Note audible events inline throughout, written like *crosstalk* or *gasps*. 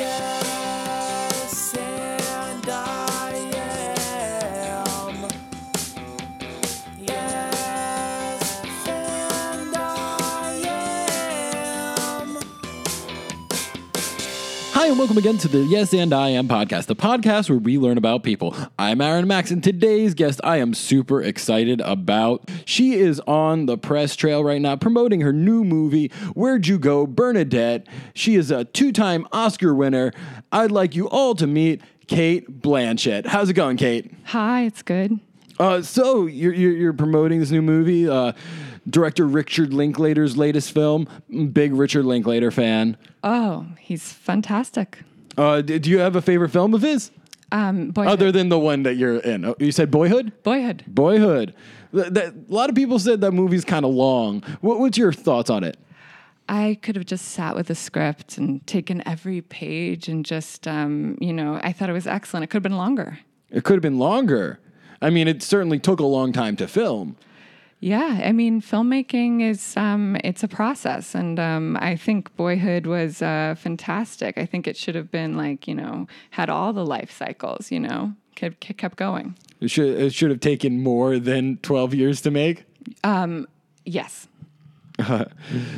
Yes, welcome again to the Yes and I Am podcast, the podcast where we learn about people. I'm Aaron Max, and today's guest I am super excited about. She is on the press trail right now promoting her new movie, Where'd You Go, Bernadette. She is a two time Oscar winner. I'd like you all to meet Cate Blanchett. How's it going, Cate? Hi, it's good. Uh, so you're, you're you're promoting this new movie. Uh, director Richard Linklater's latest film. Big Richard Linklater fan. Oh, he's fantastic. Uh, do you have a favorite film of his? Um, boyhood. Other than the one that you're in, Oh, you said Boyhood. boyhood. Boyhood. Th- that- a lot of people said that movie's kind of long. What, what's your thoughts on it? I could have just sat with the script and taken every page and just, um, you know, I thought it was excellent. It could have been longer. It could have been longer. I mean, it certainly took a long time to film. Yeah, I mean, filmmaking is um, it's a process, and um, I think Boyhood was uh, fantastic. I think it should have been like you know had all the life cycles, you know, kept kept going. It should it should have taken more than twelve years to make. Yes. *laughs*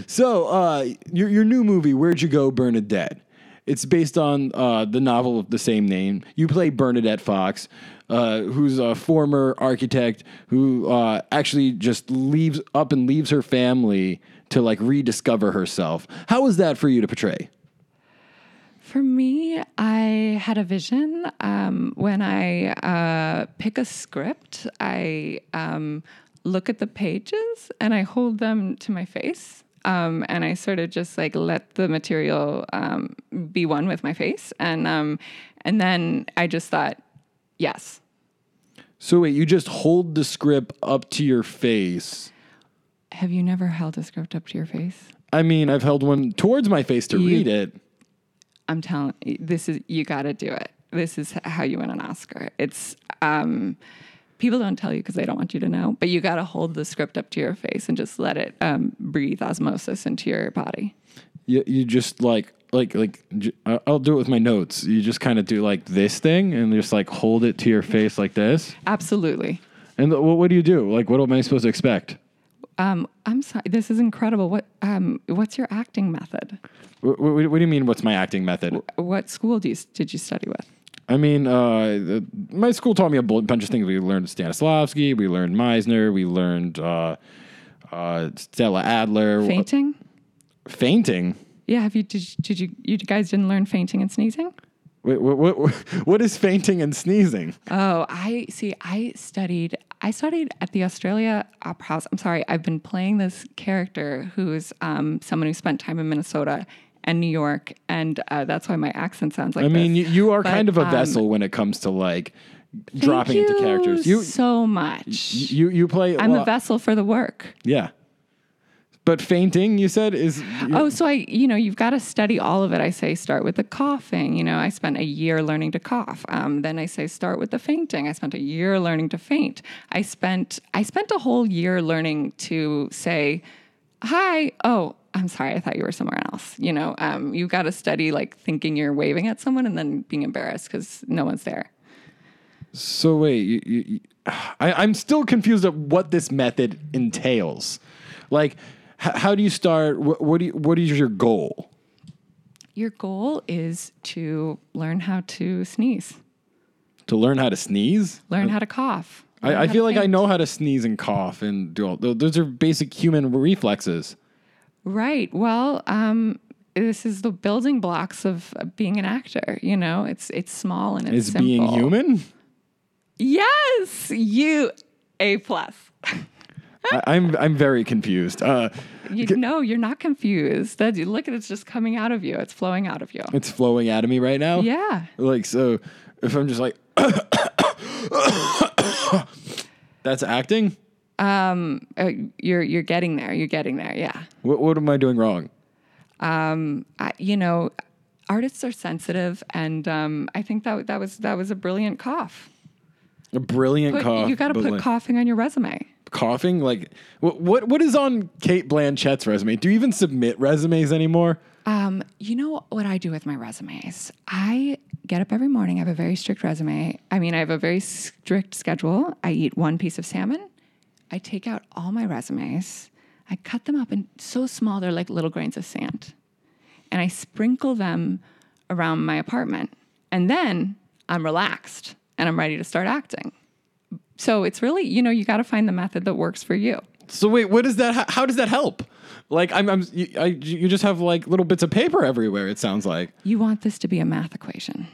So, uh, your your new movie, Where'd You Go, Bernadette? It's based on uh, the novel of the same name. You play Bernadette Fox, uh, who's a former architect who uh, actually just leaves up and leaves her family to like rediscover herself. How was that for you to portray? For me, I had a vision. Um, when I uh, pick a script, I um, look at the pages and I hold them to my face. Um, and I sort of just like let the material um, be one with my face. And, um, and then I just thought, yes. So wait, you just hold the script up to your face. Have you never held a script up to your face? I mean, I've held one towards my face to You- read it. I'm telling this is you got to do it. This is how you win an Oscar. It's um, people don't tell you because they don't want you to know, but you got to hold the script up to your face and just let it um, breathe osmosis into your body. You, you just like like like j- I'll do it with my notes. You just kind of do like this thing and just like hold it to your face like this. Absolutely. And th- what, what do you do? Like, what am I supposed to expect? Um, I'm sorry. This is incredible. What um, what's your acting method? What, what, what do you mean? What's my acting method? What school do you did you study with? I mean, uh, the, my school taught me a bu- bunch of things. We learned Stanislavski, we learned Meisner, we learned uh, uh, Stella Adler. Fainting? Fainting. Yeah. Have you did, you- did you you guys didn't learn fainting and sneezing? Wait, what, what, *laughs* what is fainting and sneezing? Oh, I see. I studied. I studied at the Australia Opera House. I'm sorry. I've been playing this character who's um, someone who spent time in Minnesota and New York, and uh, that's why my accent sounds like. I mean, you, you are But, kind of a um, vessel when it comes to like dropping into characters. You so much. you you play. I'm the vessel for the work. Yeah, but fainting, you said, is Oh, so I, you know, you've got to study all of it. I say start with the coughing. You know, I spent a year learning to cough. Um, then I say start with the fainting. I spent a year learning to faint. I spent I spent a whole year learning to say, "Hi." Oh, I'm sorry. I thought you were somewhere else. You know, um, you got to study like thinking you're waving at someone and then being embarrassed because no one's there. So wait, you, you, you- *sighs* I, I'm still confused at what this method entails. Like, h- how do you start? What, what do you, what is your goal? Your goal is to learn how to sneeze, To learn how to sneeze? learn how to cough. I, I feel like I know how to sneeze and cough and do all those are basic human reflexes. Right. Well, um, this is the building blocks of being an actor. You know, it's it's small and it's Is being human? Yes, you a plus. *laughs* I, I'm I'm very confused. Uh, You know, you're not confused. That look at it's just coming out of you. It's flowing out of you. it's flowing out of me right now. Yeah. Like so, if I'm just like, *coughs* that's acting. Uh, you're you're getting there. You're getting there. Yeah. What what am I doing wrong? I, you know, artists are sensitive, and um, I think that that was that was a brilliant cough. A brilliant Put, cough. you got to put coughing on your resume. Coughing? Like, what what what is on Cate Blanchett's resume? Do you even submit resumes anymore? Um, you know what I do with my resumes? I get up every morning. I have a very strict resume. I mean, I have a very strict schedule. I eat one piece of salmon. I take out all my resumes. I cut them up and so small they're like little grains of sand. And I sprinkle them around my apartment. And then I'm relaxed and I'm ready to start acting. So it's really, you know, you got to find the method that works for you. So wait, what does that? How does that help? Like, I'm, I'm you, I, you just have like little bits of paper everywhere. It sounds like. You want this to be a math equation.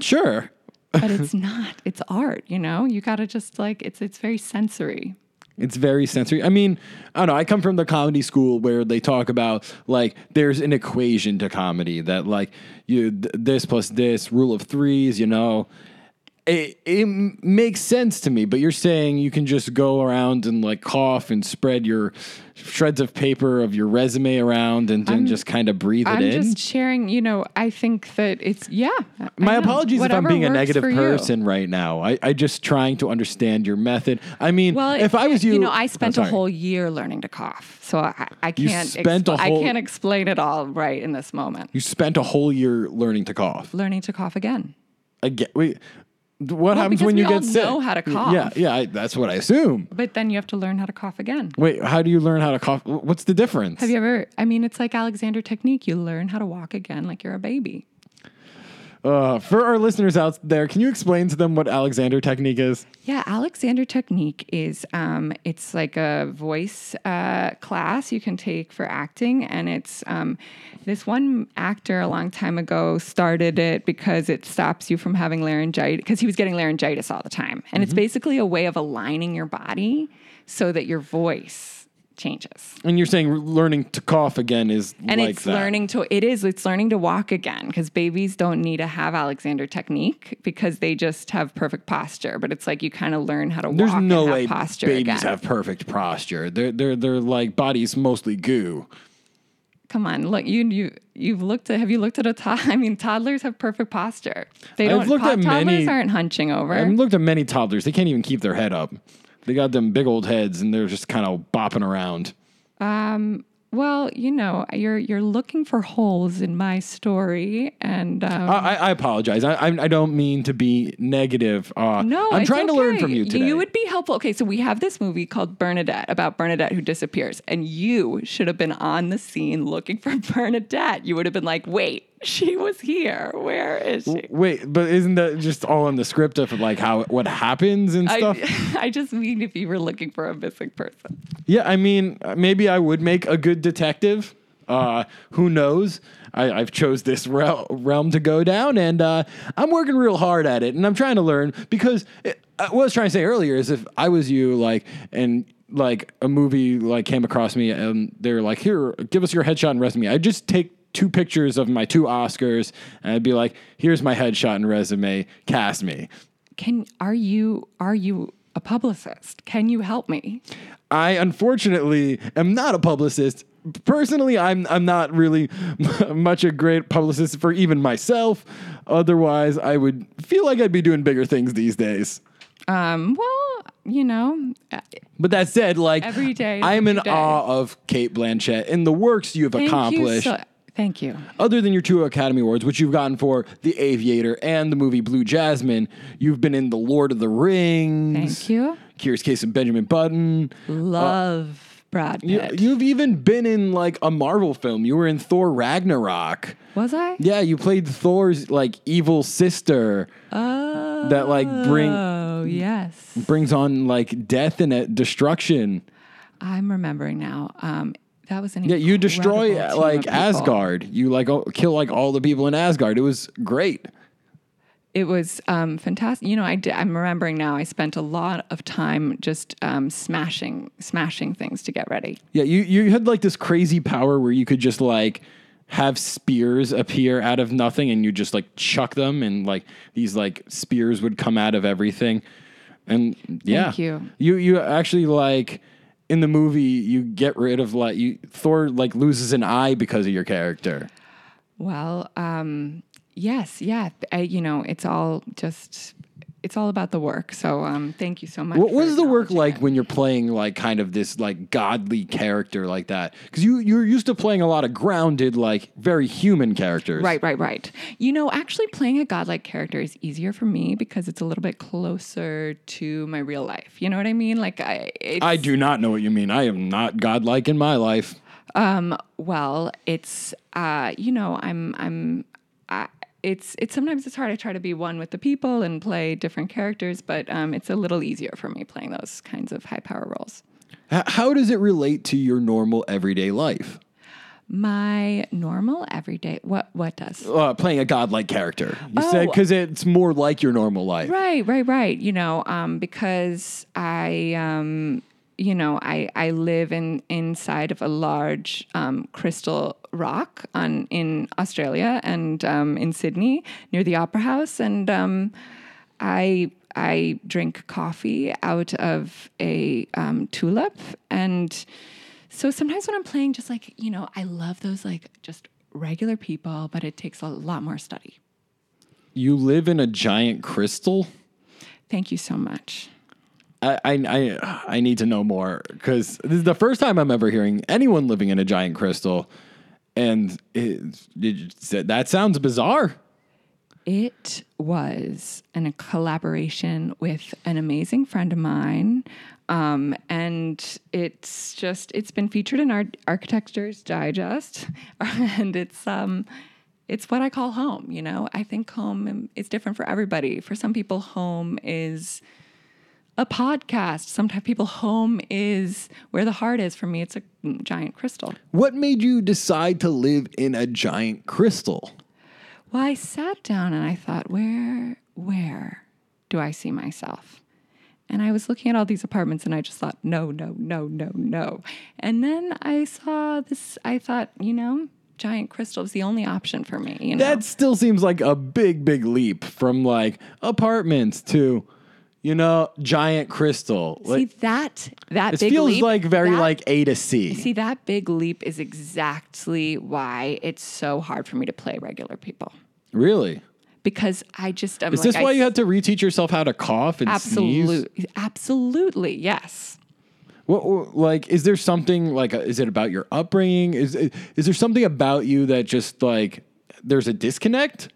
Sure. but it's *laughs* not. It's art, you know? You got to just like it's it's very sensory. It's very sensory. I mean, I don't know. I come from the comedy school where they talk about like there's an equation to comedy that like you th- this plus this rule of threes. You know, it it makes sense to me. But you're saying you can just go around and like cough and spread your shreds of paper of your resume around and, and just kind of breathe it in. I'm just sharing, you know, I think that it's yeah. My apologies if I'm being a negative for you. person right now. I, I just trying to understand your method. I mean, Well, if I was you, you know, I Oh, spent a whole year learning to cough, so I, I can't. spent a I whole- I can't explain it all right in this moment. You spent a whole year learning to cough. Learning to cough again. Again, wait, what happens because when you get sick? know how to cough. Yeah, yeah, I, that's what I assume. But then you have to learn how to cough again. Wait, how do you learn how to cough? What's the difference? Have you ever? I mean, it's like Alexander technique. You learn how to walk again like you're a baby. Uh, for our listeners out there, can you explain to them what Alexander technique is? Yeah, Alexander Technique is um, it's like a voice uh, class you can take for acting, and it's um, this one actor a long time ago started it because it stops you from having laryngitis because he was getting laryngitis all the time, and it's basically a way of aligning your body so that your voice changes. And you're saying learning to cough again is And like it's that. learning to it is it's learning to walk again because babies don't need to have Alexander technique because they just have perfect posture. But it's like you kind of learn how to walk, There's no way posture babies again. have perfect posture. They're they're they're like bodies mostly goo. Come on, look you you you've looked at have you looked at a toddler? *laughs* I mean, toddlers have perfect posture. They I've don't. looked po- at toddlers many- aren't hunching over. I've looked at many toddlers. They can't even keep their head up. They got them big old heads and they're just kind of bopping around. well, you know, you're you're looking for holes in my story, and um, I, I- apologize. I, I don't mean to be negative. Uh, No, I'm trying to learn from you today. You would be helpful. Okay, so we have this movie called Bernadette about Bernadette who disappears, and you should have been on the scene looking for *laughs* Bernadette. You would have been like, "Wait, *laughs* she was here. Where is she?" Wait, but isn't that just all in the script of like how what happens and stuff? I, *laughs* I just mean if you were looking for a missing person. yeah, I mean, uh, maybe I would make a good detective. Uh, who knows? I, I've chose this rel- realm to go down, and uh, I'm working real hard at it, and I'm trying to learn because it, uh, what I was trying to say earlier is if I was you, like, and like a movie like came across me, and they're like, "Here, give us your headshot and resume," I'd just take two pictures of my two Oscars, and I'd be like, "Here's my headshot and resume. Cast me." Can are you are you a publicist? Can you help me? I unfortunately am not a publicist. Personally, I'm I'm not really *laughs* much a great publicist for even myself. Otherwise, I would feel like I'd be doing bigger things these days. Um, well, you know, uh, But that said, like Every day I'm in day. awe of Cate Blanchett and the works you've thank accomplished. you. So, thank you. Other than your two Academy Awards, which you've gotten for The Aviator and the movie Blue Jasmine, you've been in The Lord of the Rings. Thank you. Curious Case of Benjamin Button. Love Brad You, Pitt. you've even been in like a Marvel film. You were in Thor Ragnarok. Was I? Yeah, you played Thor's like evil sister Oh, that like bring Oh yes, brings on like death and uh, destruction. I'm remembering now. Um, that was an Yeah, you destroy like. Asgard. You like oh, kill like all the people in Asgard. It was great. It was um, fantastic. You know, I did, I'm remembering now. I spent a lot of time just um, smashing, smashing things to get ready. Yeah, you you had like this crazy power where you could just like have spears appear out of nothing and you just like chuck them and like these like spears would come out of everything. And yeah. Thank you. You you actually like in the movie you get rid of like you Thor like loses an eye because of your character. Well, um, yes, yeah. I, you know, it's all just it's all about the work. So um, thank you so much. What was the work like it. when you're playing like kind of this like godly character like that? Because you you're used to playing a lot of grounded, like very human characters. Right, right, right. You know, actually playing a godlike character is easier for me because it's a little bit closer to my real life. You know what I mean? Like I, it's, I do not know what you mean. I am not godlike in my life. Um, Well, it's uh, you know, I'm I'm it's it's sometimes it's hard. I try to be one with the people and play different characters, but um, it's a little easier for me playing those kinds of high power roles. H- how does it relate to your normal everyday life? My normal everyday what what does? Uh, playing a godlike character. You said Oh. because it's more like your normal life. Right, right, right. You know, um, because I, um, you know, I I live in inside of a large um, crystal rock on in Australia and um, in Sydney near the Opera House, and um, I I drink coffee out of a um, tulip, and so sometimes when I'm playing, just like you know, I love those like just regular people, but it takes a lot more study. You live in a giant crystal. Thank you so much. I I I, I need to know more because this is the first time I'm ever hearing anyone living in a giant crystal, and it, it, that sounds bizarre. It was in a collaboration with an amazing friend of mine. Um, and it's just, it's been featured in our Architecture's Digest. *laughs* and it's, um, it's what I call home, you know? I think home is different for everybody. For some people, home is a podcast. Sometimes people, home is where the heart is. For me, it's a giant crystal. What made you decide to live in a giant crystal? Well, I sat down and I thought, where, where do I see myself? And I was looking at all these apartments and I just thought, no, no, no, no, no. And then I saw this, I thought, you know, giant crystal is the only option for me. You know? That still seems like a big, big leap from like apartments to, you know, giant crystal. see Like that, that it big feels leap, like very that- like A to C. See, that big leap is exactly why it's so hard for me to play regular people. Really? Because I just am Is like, this I why you had to reteach yourself how to cough and sneeze? Absolutely, absolutely, yes. What, what- like is there something like uh, is it about your upbringing? Is is there something about you that just like there's a disconnect?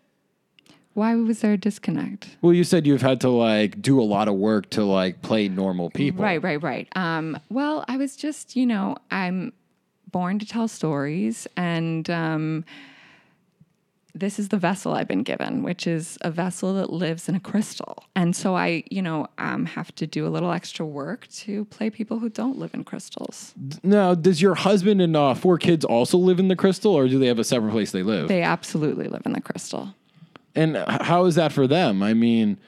Why was there a disconnect? Well, you said you've had to like do a lot of work to like play normal people. Right, right, right. Um, well, I was just, you know, I'm born to tell stories, and um, this is the vessel I've been given, which is a vessel that lives in a crystal. And so I, you know, um, have to do a little extra work to play people who don't live in crystals. Now, does your husband and uh, four kids also live in the crystal, or do they have a separate place they live? They absolutely live in the crystal. And how is that for them? I mean,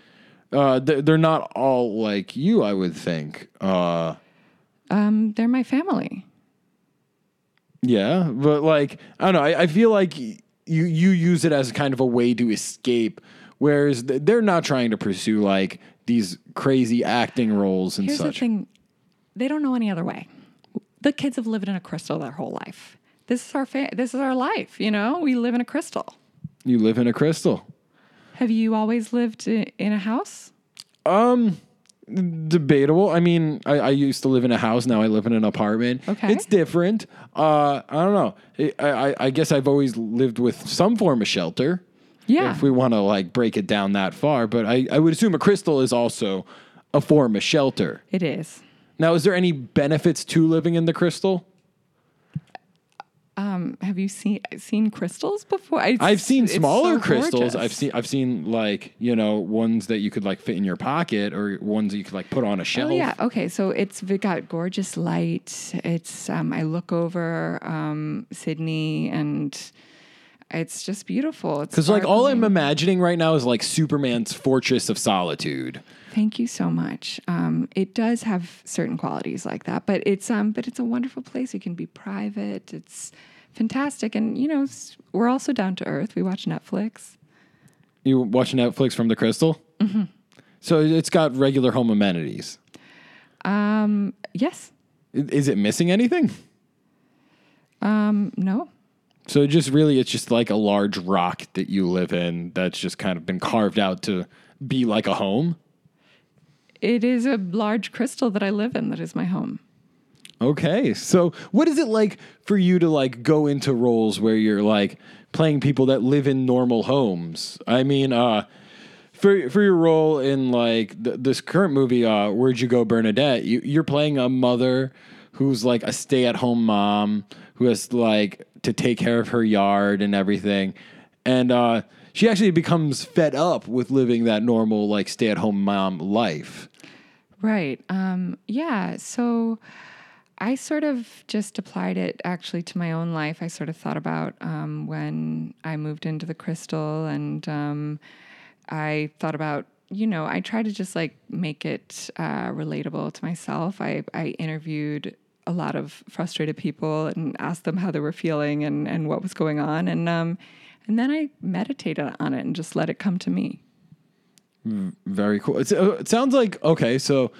uh, they're not all like you, I would think. Uh, Um, they're my family. Yeah, but like I don't know. I, I feel like you you use it as kind of a way to escape, whereas they're not trying to pursue like these crazy acting roles and Here's such. the thing they don't know any other way. The kids have lived in a crystal their whole life. This is our fa- this is our life, you know? We live in a crystal. You live in a crystal. Have you always lived in a house? Um, Debatable. I mean, I, I used to live in a house. Now I live in an apartment. Okay. it's different. Uh, I don't know. I, I, I guess I've always lived with some form of shelter. Yeah. If we want to like break it down that far, but I, I would assume a crystal is also a form of shelter. It is. Now, is there any benefits to living in the crystal? Um, have you seen seen crystals before? It's- I've seen smaller so crystals. I've seen I've seen like you know ones that you could like fit in your pocket or ones that you could like put on a shelf. Oh yeah. Okay. So it's got gorgeous light. It's um, I look over um, Sydney and it's just beautiful. Because like all I'm imagining right now is like Superman's Fortress of Solitude. Thank you so much. Um, it does have certain qualities like that, but it's um, but it's a wonderful place. You can be private. It's fantastic, and you know we're also down to earth. We watch Netflix. You watch Netflix from the crystal. Mm-hmm. So it's got regular home amenities. Um, yes. Is it missing anything? Um, no. So it just really, it's just like a large rock that you live in that's just kind of been carved out to be like a home. it is a large crystal that I live in that is my home. Okay. So, what is it like for you to like go into roles where you're like playing people that live in normal homes? I mean, uh for for your role in like th- this current movie uh Where'd You Go Bernadette, you you're playing a mother who's like a stay-at-home mom who has like to take care of her yard and everything. And uh she actually becomes fed up with living that normal like stay-at-home mom life. Right. Um, yeah. So I sort of just applied it actually to my own life. I sort of thought about um, when I moved into the crystal and um, I thought about, you know, I try to just like make it uh, relatable to myself. I, I interviewed a lot of frustrated people and asked them how they were feeling and, and what was going on. And, um, and then I meditated on it and just let it come to me. Very cool. It's, uh, it sounds like okay, so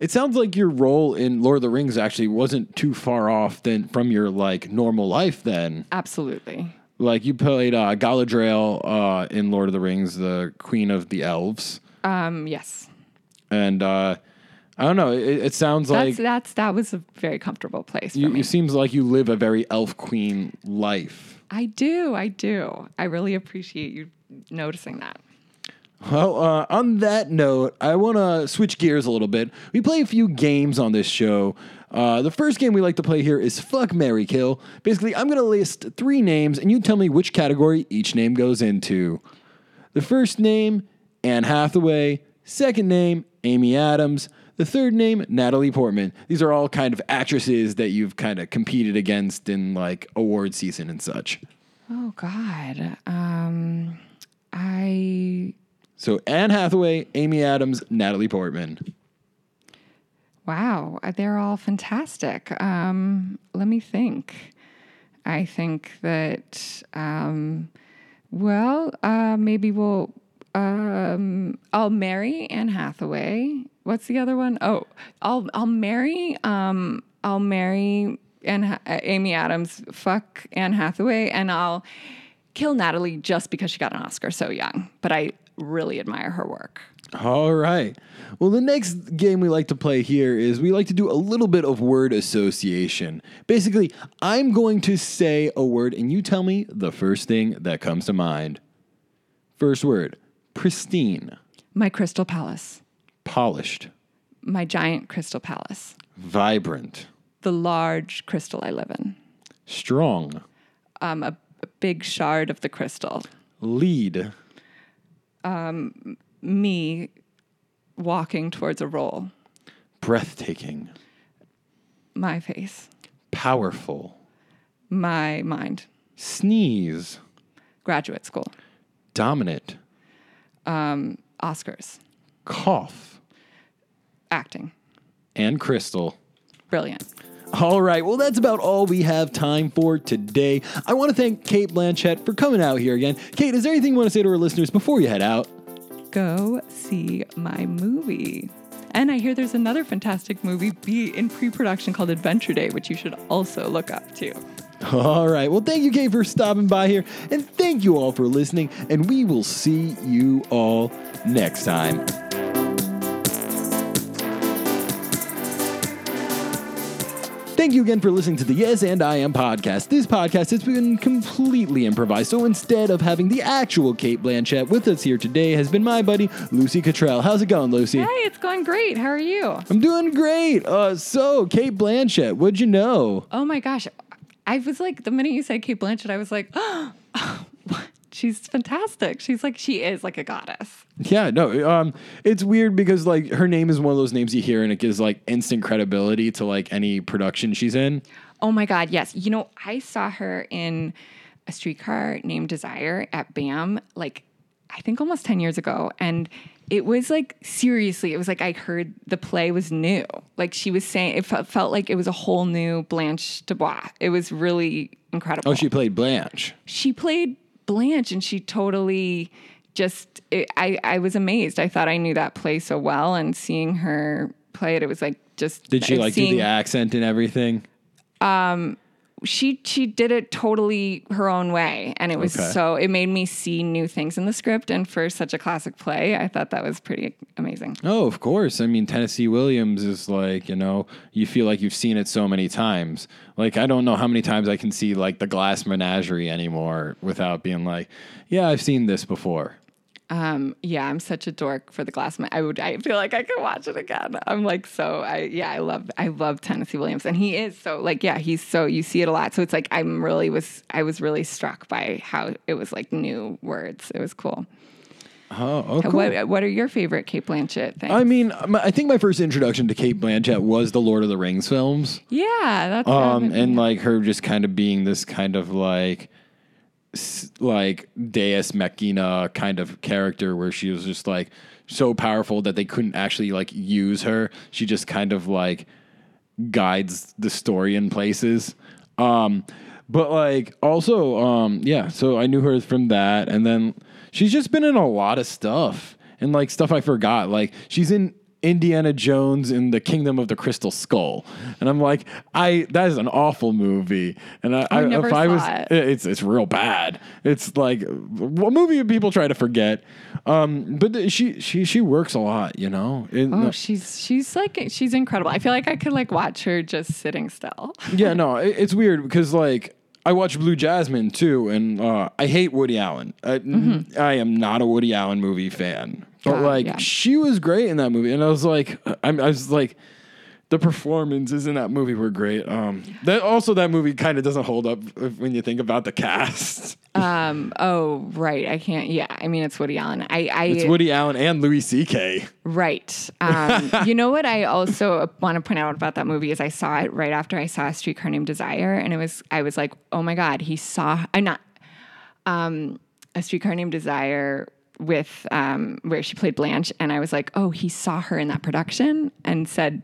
it sounds like your role in Lord of the Rings actually wasn't too far off than from your like normal life. Then, Absolutely. like you played uh, Galadriel uh, in Lord of the Rings, the Queen of the Elves, Um, yes. and uh, I don't know. It, it sounds like That's, that's, that was a very comfortable place for you, me. it seems like you live a very elf queen life. I do. I do. I really appreciate you noticing that. Well, uh, on that note, I want to switch gears a little bit. We play a few games on this show. Uh, the first game we like to play here is Fuck Mary Kill. Basically, I'm going to list three names, and you tell me which category each name goes into. The first name, Anne Hathaway. Second name, Amy Adams. The third name, Natalie Portman. These are all kind of actresses that you've kind of competed against in like award season and such. Oh God. Um, I So Anne Hathaway, Amy Adams, Natalie Portman. wow. They're all fantastic. Um, let me think. I think that um, well, uh, maybe we'll. Um, I'll marry Anne Hathaway. What's the other one? Oh, I'll I'll marry. Um, I'll marry Anne ha- uh, Amy Adams. Fuck Anne Hathaway, and I'll kill Natalie just because she got an Oscar so young. But I really admire her work. All right. Well, the next game we like to play here is we like to do a little bit of word association. Basically, I'm going to say a word and you tell me the first thing that comes to mind. First word pristine, My Crystal Palace, polished, my giant Crystal Palace, vibrant, the large crystal I live in, strong, um, a, a big shard of the crystal, lead, Um, me walking towards a role, breathtaking, my face, powerful, my mind, sneeze, graduate school, dominant, Um, Oscars, cough, acting, and crystal. brilliant. All right, well, that's about all we have time for today. I want to thank Cate Blanchett for coming out here again. Cate, is there anything you want to say to our listeners before you head out? Go see my movie. And I hear there's another fantastic movie be in pre-production called Adventure Day, which you should also look up too. *laughs* All right, well, thank you, Cate, for stopping by here, and thank you all for listening, and we will see you all next time. Thank you again for listening to the Yes and I Am podcast. This podcast has been completely improvised, so instead of having the actual Cate Blanchett with us here today, has been my buddy Lucy Cottrell. How's it going, Lucy? Hey, it's going great. How are you? I'm doing great. Uh, so, Cate Blanchett, what'd you know? Oh my gosh. I was like, the minute you said Cate Blanchett, I was like, *gasps* oh, *laughs* she's fantastic. She's like, she is like a goddess. Yeah, no, um, it's weird because like her name is one of those names you hear and it gives like instant credibility to like any production she's in. Oh my God, yes. You know, I saw her in a streetcar named Desire at BAM, like I think almost 10 years ago. And it was like, seriously, it was like I heard the play was new. Like she was saying, it fe- felt like it was a whole new Blanche Dubois. It was really incredible. Oh, she played Blanche. she played Blanche and she totally just it, I I was amazed. I thought I knew that play so well and seeing her play it it was like just Did she like do the accent and everything? Um, she she did it totally her own way and it was Okay. so it made me see new things in the script and for such a classic play i thought that was pretty amazing Oh, of course. I mean, Tennessee Williams is like, you know, you feel like you've seen it so many times. Like, I don't know how many times I can see like the Glass Menagerie anymore without being like, yeah, I've seen this before. Um yeah i'm such a dork for the glassman. i would i feel like i could watch it again i'm like so i yeah i love i love tennessee williams and he is so like yeah he's so you see it a lot so it's like i'm really was i was really struck by how it was like new words it was cool Oh, oh cool. what what are your favorite cate blanchett things I mean, I think my first introduction to Cate Blanchett was the Lord of the Rings films. yeah that's Um, and like her just kind of being this kind of like, like Deus Machina kind of character where she was just like so powerful that they couldn't actually like use her. She just kind of like guides the story in places. Um, but like also, um, yeah. So I knew her from that, and then she's just been in a lot of stuff and like stuff I forgot. Like she's in Indiana Jones in the Kingdom of the Crystal Skull, and I'm like, I that is an awful movie, and I, I never if I was, it. it's it's real bad. It's like a movie people try to forget. Um, but she she she works a lot, you know. In Oh, she's she's like she's incredible. I feel like I could like watch her just sitting still. *laughs* yeah, no, it, it's weird because like I watch Blue Jasmine too, and uh, I hate Woody Allen. I, I am not a Woody Allen movie fan, but. Uh, like yeah. she was great in that movie, and I was like, I, I was like. The performances in that movie were great. Um, that also that movie kind of doesn't hold up when you think about the cast. *laughs* Um. Oh, right. I can't. Yeah. I mean, it's Woody Allen. I. I. It's Woody Allen and Louis C.K. Right. Um, you know what I also *laughs* want to point out about that movie is I saw it right after I saw A Streetcar Named Desire, and it was I was like, oh my god, he saw. I'm not. Um, A Streetcar Named Desire with um, where she played Blanche, and I was like, oh, he saw her in that production and said,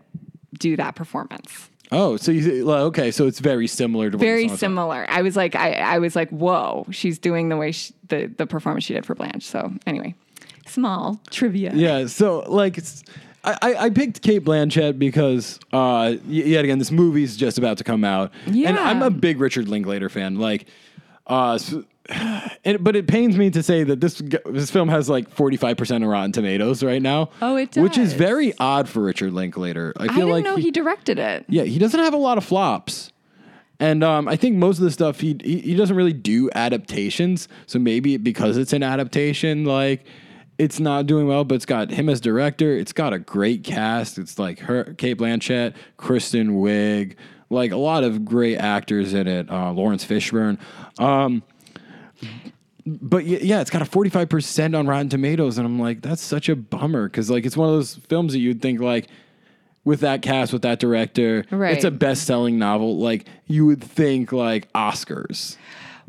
do that performance. Oh, so you well, okay? So it's very similar to what Very similar. I was like, I, I was like, whoa, she's doing the way she, the the performance she did for Blanche. So anyway, small trivia. Yeah, so like it's, I, I picked Cate Blanchett because uh y- yet again this movie's just about to come out, yeah. and I'm a big Richard Linklater fan. Like, uh, s- *sighs* and, but it pains me to say that this this film has like 45 percent of Rotten Tomatoes right now. Oh, it does. which is very odd for Richard Linklater. I I feel didn't like know he, directed it. yeah, he doesn't have a lot of flops. And um, I think most of the stuff he, he he doesn't really do adaptations. So maybe because it's an adaptation, like it's not doing well. But it's got him as director. It's got a great cast. It's like her, Cate Blanchett, Kristen Wiig, like a lot of great actors in it. Uh, Laurence Fishburne. Um, but yeah, it's got a 45% on Rotten Tomatoes. And I'm like, that's such a bummer. Cause like, it's one of those films that you'd think like, with that cast, with that director, Right. it's a best-selling novel. Like you would think, like Oscars.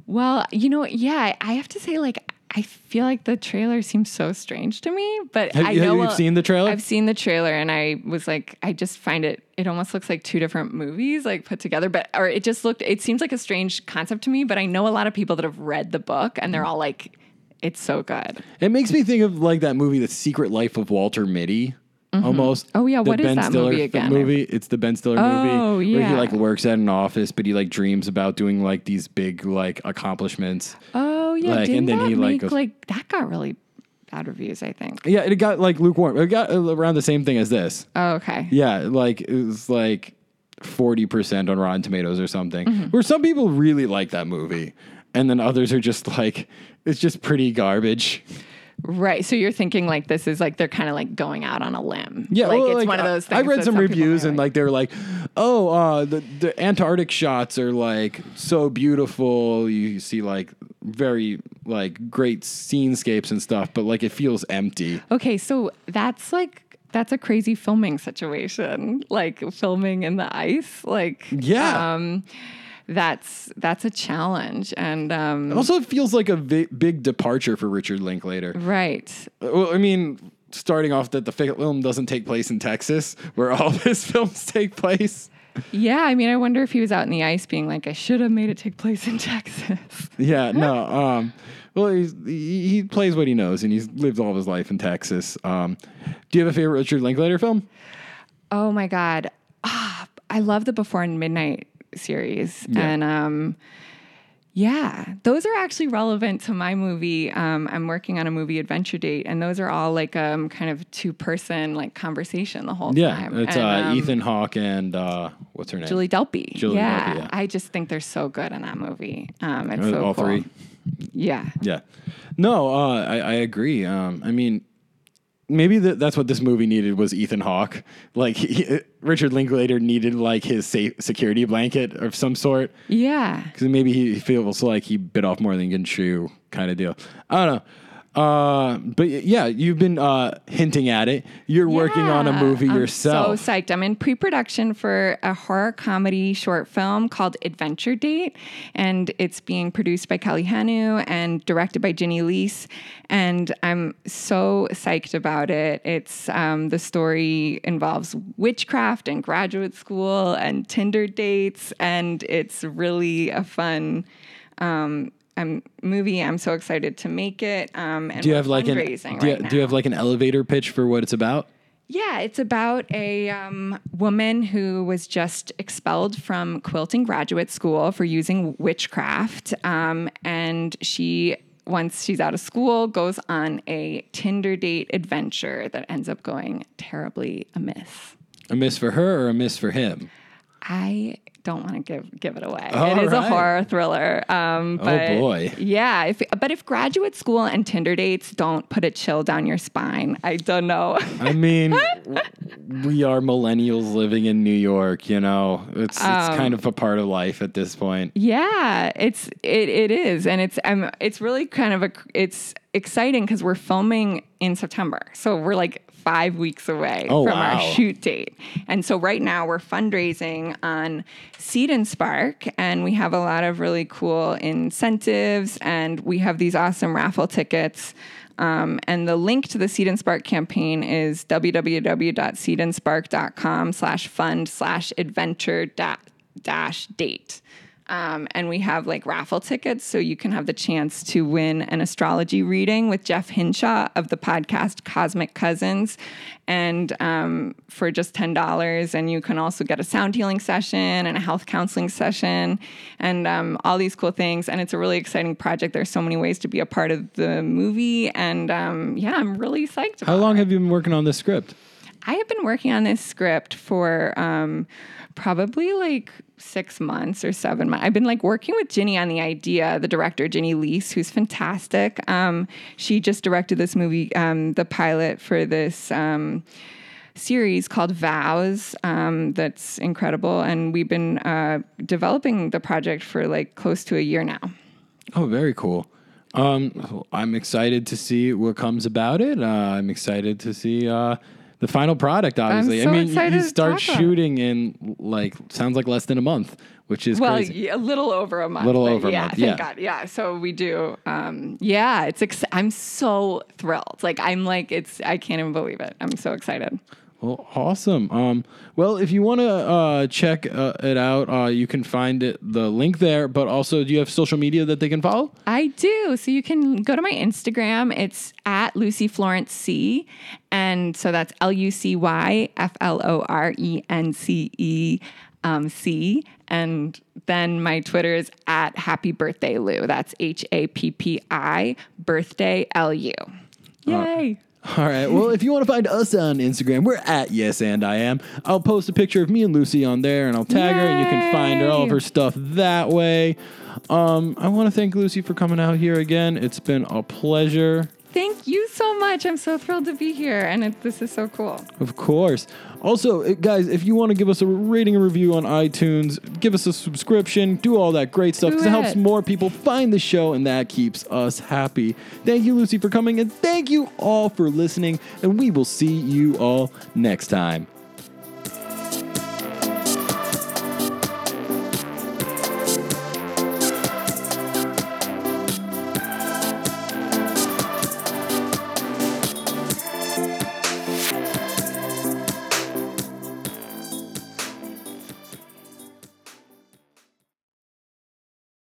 Well, you know, yeah, I have to say, like, I feel like the trailer seems so strange to me, but Have I have know seen the trailer? I've seen the trailer, and I was like, I just find it. It almost looks like two different movies, like put together. But or it just looked. It seems like a strange concept to me. But I know a lot of people that have read the book, and they're all like, "It's so good." It makes me think of like that movie, The Secret Life of Walter Mitty. Almost. Oh, yeah, The what is Ben that Stiller movie again? Movie. It's the Ben Stiller Oh, movie where he like works at an office, but he like dreams about doing like these big like accomplishments. Oh yeah, Like, and then he, like, make goes- like that got really bad reviews? I think. Yeah, it got like lukewarm. It got around the same thing as this. Oh, okay. Yeah, like it was like forty percent on Rotten Tomatoes or something. Mm-hmm. Where some people really like that movie, and then others are just like, it's just pretty garbage. Right. So you're thinking like this is like they're kind of like going out on a limb. Yeah, like well, it's one of those I- things. I read that some reviews and like they're like, "Oh, uh, the the Antarctic shots are like so beautiful. You see like very like great scenescapes and stuff, but like it feels empty." Okay, so that's like that's a crazy filming situation, like filming in the ice. Like Yeah. um, that's that's a challenge, and um, Also, it feels like a vi- big departure for Richard Linklater. right. Well, I mean, starting off that the film doesn't take place in Texas, where all *laughs* his films take place. Yeah, I mean, I wonder if he was out in the ice, being like, I should have made it take place in *laughs* Texas. Yeah, no. Um, well, he's, he, he plays what he knows, and he's lived all of his life in Texas. Um, do you have a favorite Richard Linklater film? Oh my God. Ah, I love the Before and Midnight series. Yeah. And um, yeah, those are actually relevant to my movie. Um, I'm working on a movie Adventure Date, and those are all like um, kind of two person like conversation the whole Yeah, time. Yeah, it's And, uh, um, Ethan Hawke and uh, what's her name? Julie Delpy. Julie yeah, Delpy, yeah. I just think they're so good in that movie. Um, it's Uh, so all cool. three. Yeah. Yeah. No, uh, I, I agree. Um, I mean, maybe th- that's what this movie needed was Ethan Hawke. Like he, Richard Linklater needed like his security blanket of some sort Yeah. because maybe he feels like he bit off more than he can chew, kind of deal. I don't know. Uh, but yeah, you've been uh, hinting at it. You're working on a movie I'm yourself. so psyched. I'm in pre-production for a horror comedy short film called Adventure Date, and it's being produced by Kelly Hanu and directed by Ginny Leese. And I'm so psyched about it. It's um, the story involves witchcraft and graduate school and Tinder dates, and it's really a fun. Um, um, movie. I'm so excited to make it. Um, and do you have like an do you, right do you have like an elevator pitch for what it's about? Yeah, it's about a um, woman who was just expelled from quilting graduate school for using witchcraft. Um, and she, once she's out of school, goes on a Tinder date adventure that ends up going terribly amiss. A miss for her or a miss for him? I don't want to give give it away. All it is a horror thriller. Um, Oh, boy. Yeah, if, but if graduate school and Tinder dates don't put a chill down your spine, I don't know. I mean, *laughs* we are millennials living in New York. You know, it's it's Um, kind of a part of life at this point. Yeah, it's it, it is, and it's um it's really kind of a it's exciting because we're filming in September, so we're like five weeks away Oh, from our shoot date, and so right now we're fundraising on Seed and Spark, and we have a lot of really cool incentives, and we have these awesome raffle tickets. Um, and the link to the Seed and Spark campaign is www.seedandspark.com slash fund slash adventure da- dash date. Um, and we have like raffle tickets, so you can have the chance to win an astrology reading with Jeff Hinshaw of the podcast Cosmic Cousins, and um, for just ten dollars. And you can also get a sound healing session and a health counseling session, and um, all these cool things. And it's a really exciting project. There's so many ways to be a part of the movie, and um, yeah, I'm really psyched. About How long it. have you been working on this script? I have been working on this script for um, probably like six months or seven months. I've been like working with Ginny on the idea, the director, Ginny Leese, who's fantastic. Um, she just directed this movie, um, the pilot for this. Um, series called Vows um, that's incredible. And we've been uh, developing the project for like close to a year now. Oh, very cool. Um, I'm excited to see what comes about it. Uh, I'm excited to see uh, the final product. Obviously, so I mean, you start talk about it. shooting in like sounds like less than a month, which is Well, crazy. a little over a month. Little over a yeah, month, Thank yeah. God. Yeah. So we do. Um, yeah. It's. Ex- I'm so thrilled. Like I'm like it's. I can't even believe it. I'm so excited. Well, awesome. Um, well, if you want to uh, check uh, it out, uh, you can find it the link there. But also, do you have social media that they can follow? I do. So you can go to my Instagram. It's at Lucy Florence C, and so that's L U C Y F L O R E N C E um, And then my Twitter is at Happy Birthday Lou. That's H A P P I Birthday L U. Yay! *laughs* All right. Well, if you want to find us on Instagram, we're at Yes and I Am. I'll post a picture of me and Lucy on there, and I'll tag her, and you can find her all of her stuff that way. Um, I want to thank Lucy for coming out here again. It's been a pleasure. Thank you much. I'm so thrilled to be here, and it, this is so cool. Of course. Also, uh, guys, if you want to give us a rating and review on iTunes, give us a subscription, do all that great stuff because it helps more people find the show and that keeps us happy. Thank you, Lucy, for coming, and thank you all for listening. And we will see you all next time.